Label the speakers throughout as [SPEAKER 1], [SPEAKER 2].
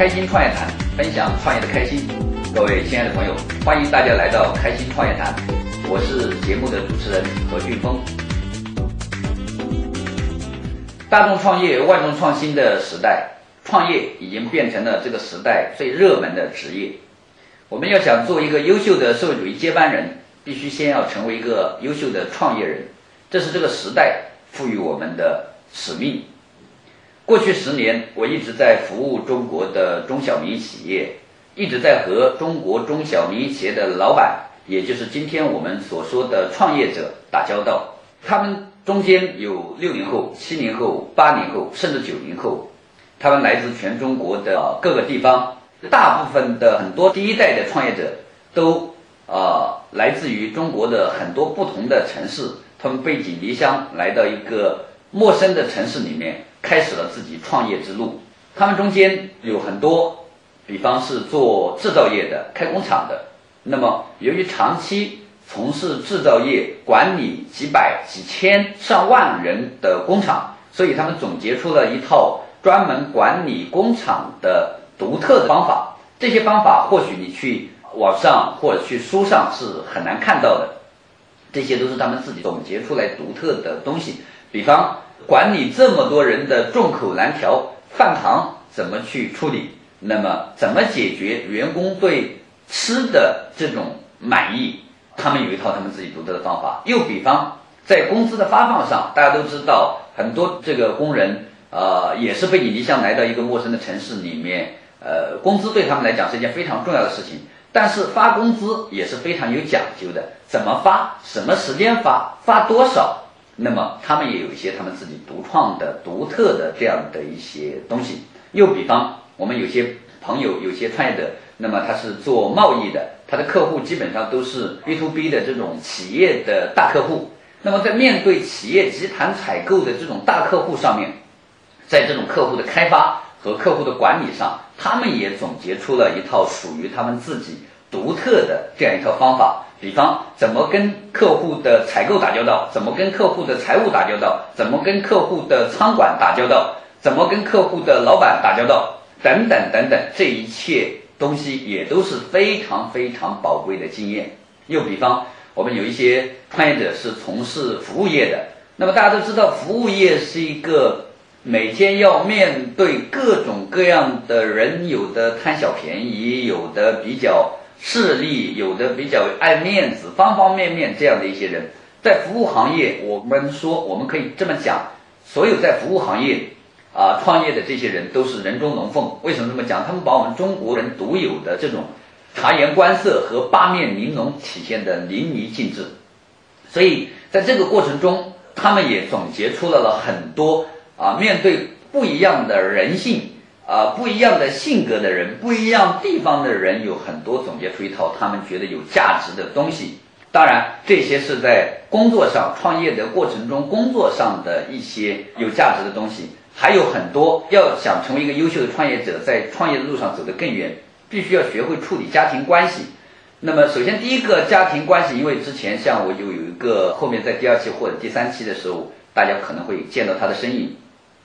[SPEAKER 1] 开心创业谈，分享创业的开心。各位亲爱的朋友，欢迎大家来到开心创业谈，我是节目的主持人何俊峰。大众创业、万众创新的时代，创业已经变成了这个时代最热门的职业。我们要想做一个优秀的社会主义接班人，必须先要成为一个优秀的创业人，这是这个时代赋予我们的使命。过去十年，我一直在服务中国的中小民营企业，一直在和中国中小民营企业的老板，也就是今天我们所说的创业者打交道。他们中间有六零后、七零后、八零后，甚至九零后，他们来自全中国的各个地方。大部分的很多第一代的创业者都呃来自于中国的很多不同的城市，他们背井离乡来到一个陌生的城市里面。开始了自己创业之路，他们中间有很多，比方是做制造业的、开工厂的。那么，由于长期从事制造业，管理几百、几千、上万人的工厂，所以他们总结出了一套专门管理工厂的独特的方法。这些方法或许你去网上或者去书上是很难看到的，这些都是他们自己总结出来独特的东西。比方。管理这么多人的众口难调，饭堂怎么去处理？那么怎么解决员工对吃的这种满意？他们有一套他们自己独特的方法。又比方在工资的发放上，大家都知道，很多这个工人呃也是背井离乡来到一个陌生的城市里面，呃，工资对他们来讲是一件非常重要的事情。但是发工资也是非常有讲究的，怎么发？什么时间发？发多少？那么他们也有一些他们自己独创的、独特的这样的一些东西。又比方，我们有些朋友、有些创业者，那么他是做贸易的，他的客户基本上都是 B to B 的这种企业的大客户。那么在面对企业集团采购的这种大客户上面，在这种客户的开发和客户的管理上，他们也总结出了一套属于他们自己独特的这样一套方法。比方怎么跟客户的采购打交道，怎么跟客户的财务打交道，怎么跟客户的仓管打交道，怎么跟客户的老板打交道，等等等等，这一切东西也都是非常非常宝贵的经验。又比方，我们有一些创业者是从事服务业的，那么大家都知道，服务业是一个每天要面对各种各样的人，有的贪小便宜，有的比较。势力有的比较爱面子，方方面面这样的一些人，在服务行业，我们说我们可以这么讲，所有在服务行业啊创业的这些人都是人中龙凤。为什么这么讲？他们把我们中国人独有的这种察言观色和八面玲珑体现的淋漓尽致。所以在这个过程中，他们也总结出来了很多啊，面对不一样的人性。啊，不一样的性格的人，不一样地方的人，有很多总结出一套他们觉得有价值的东西。当然，这些是在工作上创业的过程中，工作上的一些有价值的东西，还有很多。要想成为一个优秀的创业者，在创业的路上走得更远，必须要学会处理家庭关系。那么，首先第一个家庭关系，因为之前像我就有一个，后面在第二期或者第三期的时候，大家可能会见到他的身影。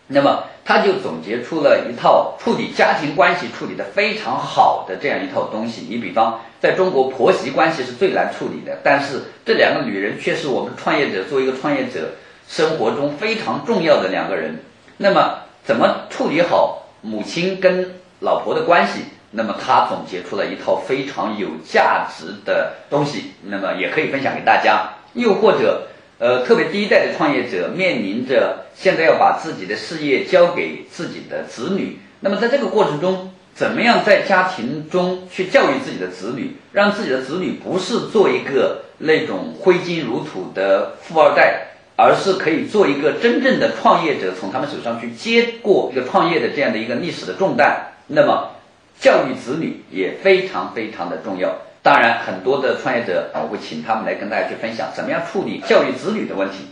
[SPEAKER 1] 那么他就总结出了一套处理家庭关系处理的非常好的这样一套东西。你比方，在中国婆媳关系是最难处理的，但是这两个女人却是我们创业者作为一个创业者生活中非常重要的两个人。那么怎么处理好母亲跟老婆的关系？那么他总结出了一套非常有价值的东西，那么也可以分享给大家。又或者。呃，特别第一代的创业者面临着现在要把自己的事业交给自己的子女，那么在这个过程中，怎么样在家庭中去教育自己的子女，让自己的子女不是做一个那种挥金如土的富二代，而是可以做一个真正的创业者，从他们手上去接过一个创业的这样的一个历史的重担。那么，教育子女也非常非常的重要。当然，很多的创业者，我会请他们来跟大家去分享怎么样处理教育子女的问题。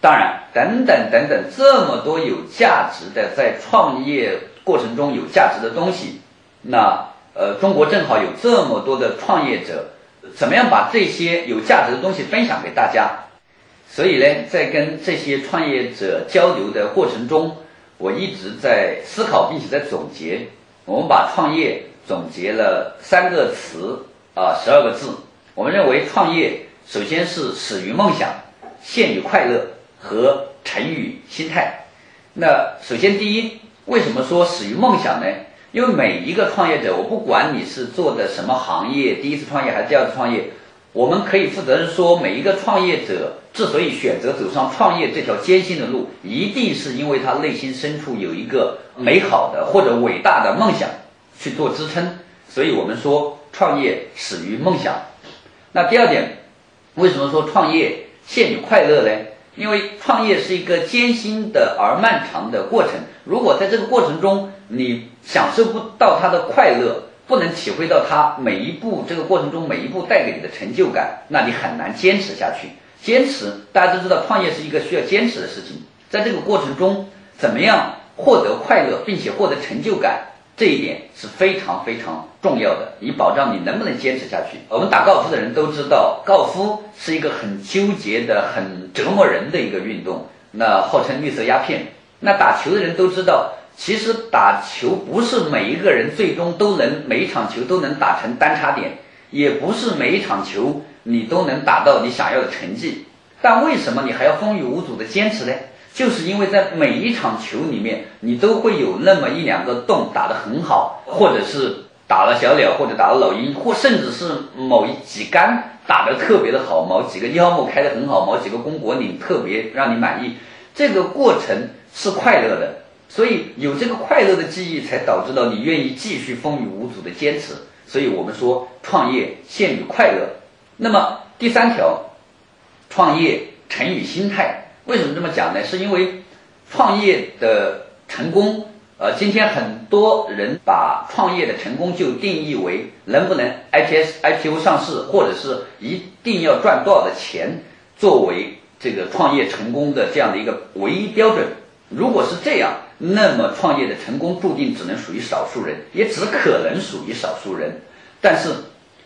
[SPEAKER 1] 当然，等等等等，这么多有价值的在创业过程中有价值的东西，那呃，中国正好有这么多的创业者，怎么样把这些有价值的东西分享给大家？所以呢，在跟这些创业者交流的过程中，我一直在思考并且在总结。我们把创业总结了三个词啊，十二个字。我们认为创业首先是始于梦想，陷于快乐和成于心态。那首先第一，为什么说始于梦想呢？因为每一个创业者，我不管你是做的什么行业，第一次创业还是第二次创业，我们可以负责任说，每一个创业者之所以选择走上创业这条艰辛的路，一定是因为他内心深处有一个美好的或者伟大的梦想去做支撑。所以我们说，创业始于梦想。那第二点，为什么说创业陷于快乐呢？因为创业是一个艰辛的而漫长的过程。如果在这个过程中你享受不到它的快乐，不能体会到它每一步这个过程中每一步带给你的成就感，那你很难坚持下去。坚持，大家都知道，创业是一个需要坚持的事情。在这个过程中，怎么样获得快乐，并且获得成就感？这一点是非常非常重要的，以保障你能不能坚持下去。我们打高尔夫的人都知道，高尔夫是一个很纠结的、很折磨人的一个运动，那号称绿色鸦片。那打球的人都知道，其实打球不是每一个人最终都能每一场球都能打成单插点，也不是每一场球你都能打到你想要的成绩。但为什么你还要风雨无阻的坚持呢？就是因为在每一场球里面，你都会有那么一两个洞打得很好，或者是打了小鸟，或者打了老鹰，或甚至是某一几杆打得特别的好，某几个一号木开得很好，某几个弓果岭特别让你满意，这个过程是快乐的，所以有这个快乐的记忆，才导致了你愿意继续风雨无阻的坚持。所以我们说创业限于快乐。那么第三条，创业成于心态。为什么这么讲呢？是因为创业的成功，呃，今天很多人把创业的成功就定义为能不能 IPS IPO 上市，或者是一定要赚多少的钱作为这个创业成功的这样的一个唯一标准。如果是这样，那么创业的成功注定只能属于少数人，也只可能属于少数人。但是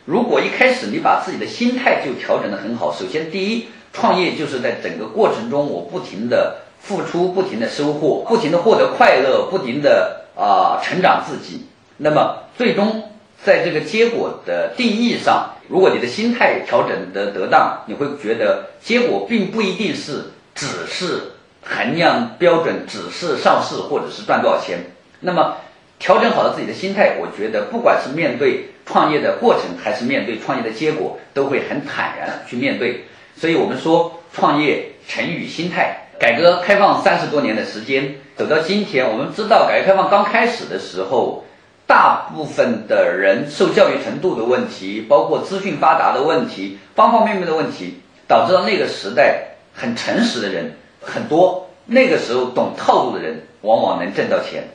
[SPEAKER 1] 如果一开始你把自己的心态就调整得很好，首先第一。创业就是在整个过程中，我不停的付出，不停的收获，不停的获得快乐，不停的啊成长自己。那么最终在这个结果的定义上，如果你的心态调整的得当，你会觉得结果并不一定是只是衡量标准，只是上市或者是赚多少钱。那么调整好了自己的心态，我觉得不管是面对创业的过程，还是面对创业的结果，都会很坦然去面对。所以我们说，创业成与心态。改革开放三十多年的时间，走到今天，我们知道，改革开放刚开始的时候，大部分的人受教育程度的问题，包括资讯发达的问题，方方面面的问题，导致了那个时代很诚实的人很多。那个时候懂套路的人，往往能挣到钱。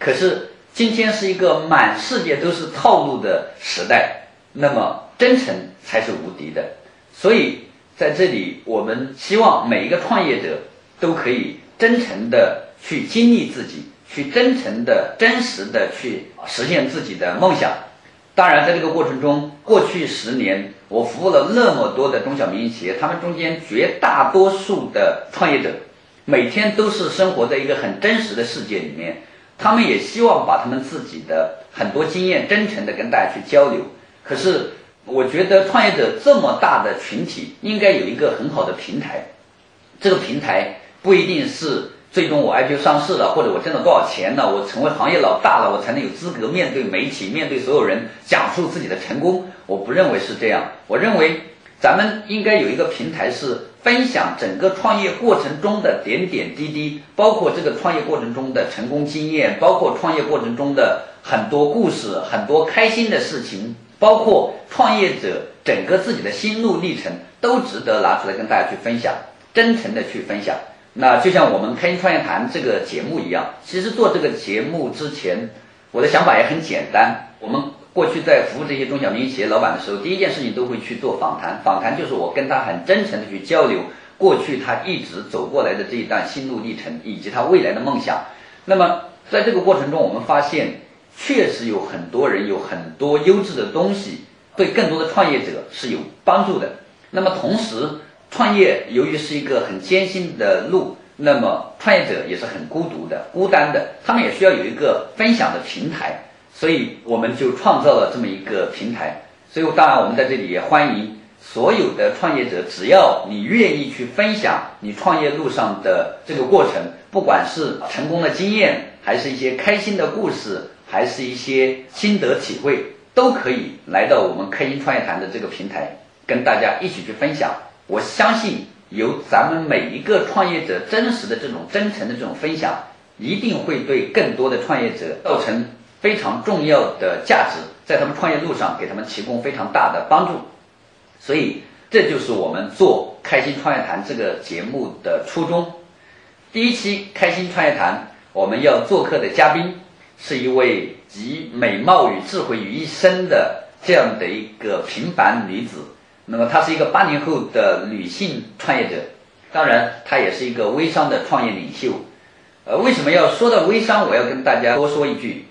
[SPEAKER 1] 可是今天是一个满世界都是套路的时代，那么真诚才是无敌的。所以。在这里，我们希望每一个创业者都可以真诚的去经历自己，去真诚的、真实的去实现自己的梦想。当然，在这个过程中，过去十年我服务了那么多的中小民营企业，他们中间绝大多数的创业者每天都是生活在一个很真实的世界里面，他们也希望把他们自己的很多经验真诚的跟大家去交流。可是，我觉得创业者这么大的群体，应该有一个很好的平台。这个平台不一定是最终我 IPO 上市了，或者我挣了多少钱了，我成为行业老大了，我才能有资格面对媒体、面对所有人讲述自己的成功。我不认为是这样。我认为咱们应该有一个平台，是分享整个创业过程中的点点滴滴，包括这个创业过程中的成功经验，包括创业过程中的很多故事、很多开心的事情。包括创业者整个自己的心路历程，都值得拿出来跟大家去分享，真诚的去分享。那就像我们开心创业谈这个节目一样，其实做这个节目之前，我的想法也很简单。我们过去在服务这些中小民营企业老板的时候，第一件事情都会去做访谈，访谈就是我跟他很真诚的去交流过去他一直走过来的这一段心路历程，以及他未来的梦想。那么在这个过程中，我们发现。确实有很多人有很多优质的东西，对更多的创业者是有帮助的。那么同时，创业由于是一个很艰辛的路，那么创业者也是很孤独的、孤单的，他们也需要有一个分享的平台。所以我们就创造了这么一个平台。所以当然，我们在这里也欢迎所有的创业者，只要你愿意去分享你创业路上的这个过程，不管是成功的经验，还是一些开心的故事，还是一些心得体会，都可以来到我们开心创业谈的这个平台，跟大家一起去分享。我相信，由咱们每一个创业者真实的这种真诚的这种分享，一定会对更多的创业者造成非常重要的价值。在他们创业路上，给他们提供非常大的帮助，所以这就是我们做《开心创业谈》这个节目的初衷。第一期《开心创业谈》，我们要做客的嘉宾是一位集美貌与智慧于一身的这样的一个平凡女子。那么她是一个八零后的女性创业者，当然她也是一个微商的创业领袖。呃，为什么要说到微商？我要跟大家多说一句。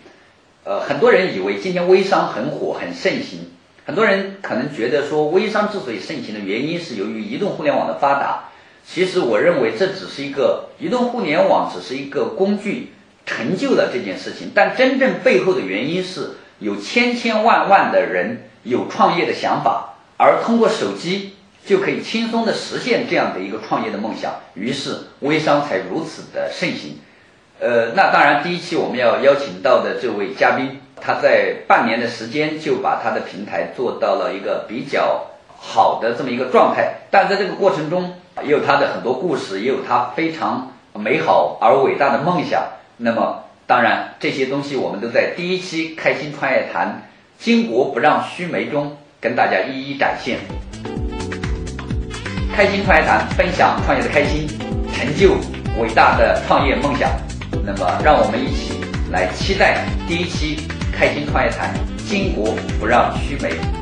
[SPEAKER 1] 呃，很多人以为今天微商很火、很盛行。很多人可能觉得说，微商之所以盛行的原因是由于移动互联网的发达。其实，我认为这只是一个移动互联网只是一个工具，成就了这件事情。但真正背后的原因是有千千万万的人有创业的想法，而通过手机就可以轻松的实现这样的一个创业的梦想。于是，微商才如此的盛行。呃，那当然，第一期我们要邀请到的这位嘉宾，他在半年的时间就把他的平台做到了一个比较好的这么一个状态。但在这个过程中，也有他的很多故事，也有他非常美好而伟大的梦想。那么，当然这些东西我们都在第一期《开心创业谈》“巾帼不让须眉”中跟大家一一展现。开心创业谈，分享创业的开心，成就伟大的创业梦想。那么，让我们一起来期待第一期《开心创业谈》，巾帼不让须眉。